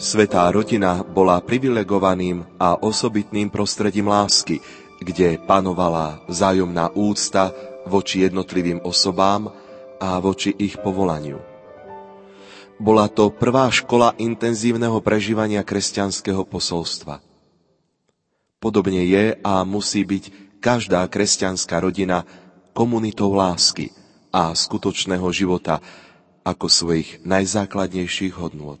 Svetá rodina bola privilegovaným a osobitným prostredím lásky, kde panovala vzájomná úcta voči jednotlivým osobám a voči ich povolaniu. Bola to prvá škola intenzívneho prežívania kresťanského posolstva. Podobne je a musí byť každá kresťanská rodina komunitou lásky a skutočného života ako svojich najzákladnejších hodnôt.